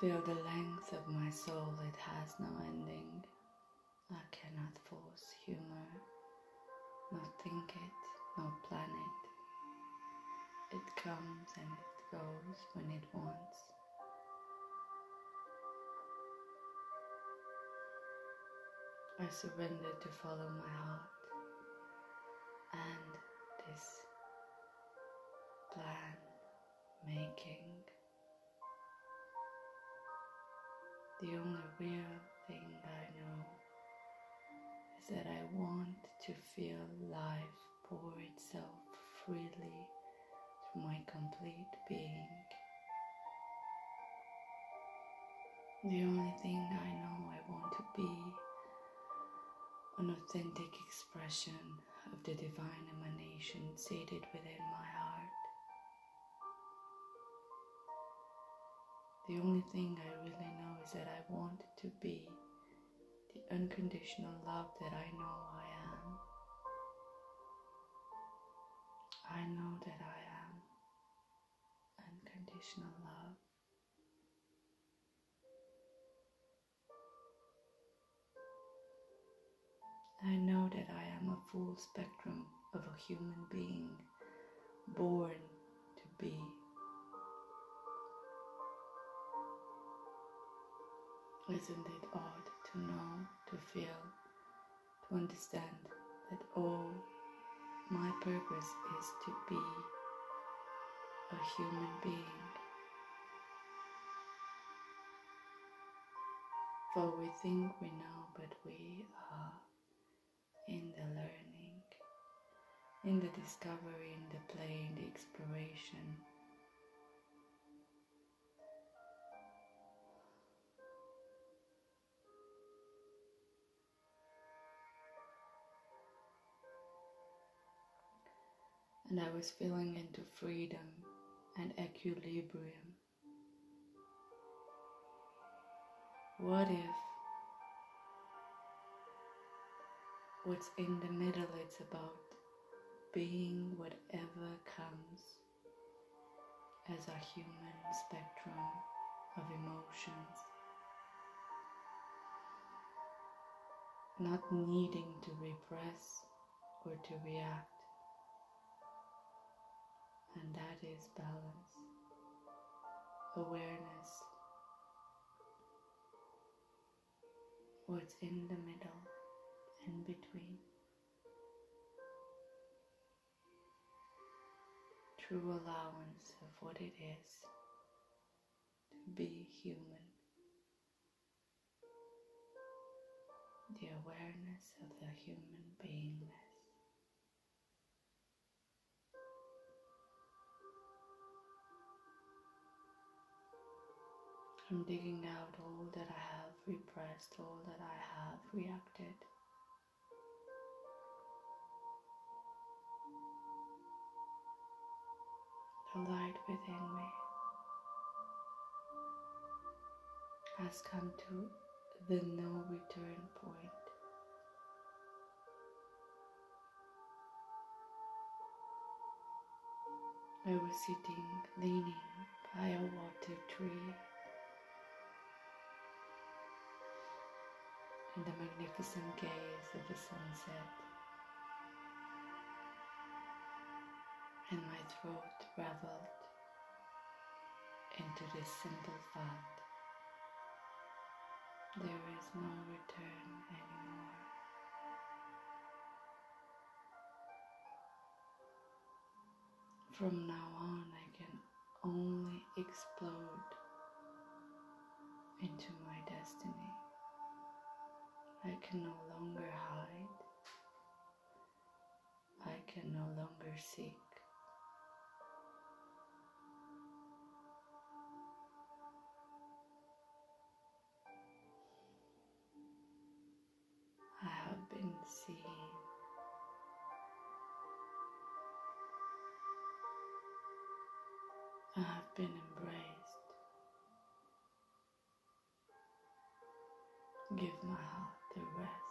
Feel the length of my soul, it has no ending. I cannot force humor, nor think it, nor plan it. It comes and it goes when it wants. I surrender to follow my heart and this plan making. The only real thing I know is that I want to feel life pour itself freely through my complete being. The only thing I know I want to be an authentic expression of the divine emanation seated within my heart. The only thing I really know is that I want to be the unconditional love that I know I am. I know that I am unconditional love. I know that I am a full spectrum of a human being born to be. Isn't it odd to know, to feel, to understand that all my purpose is to be a human being? For we think we know, but we are in the learning, in the discovery, in the play, in the exploration. And I was feeling into freedom and equilibrium. What if what's in the middle, it's about being whatever comes as a human spectrum of emotions. Not needing to repress or to react. That is balance, awareness, what's in the middle in between. True allowance of what it is to be human. The awareness of the human beingness. I'm digging out all that I have repressed, all that I have reacted. the light within me has come to the no return point. I was sitting leaning by a water tree in the magnificent gaze of the sunset. and my throat reveled into this simple thought. there is no return anymore. From now on, I can only explode into my destiny. I can no longer hide. I can no longer seek. I have been seeing. I have been embraced. Give my heart the rest.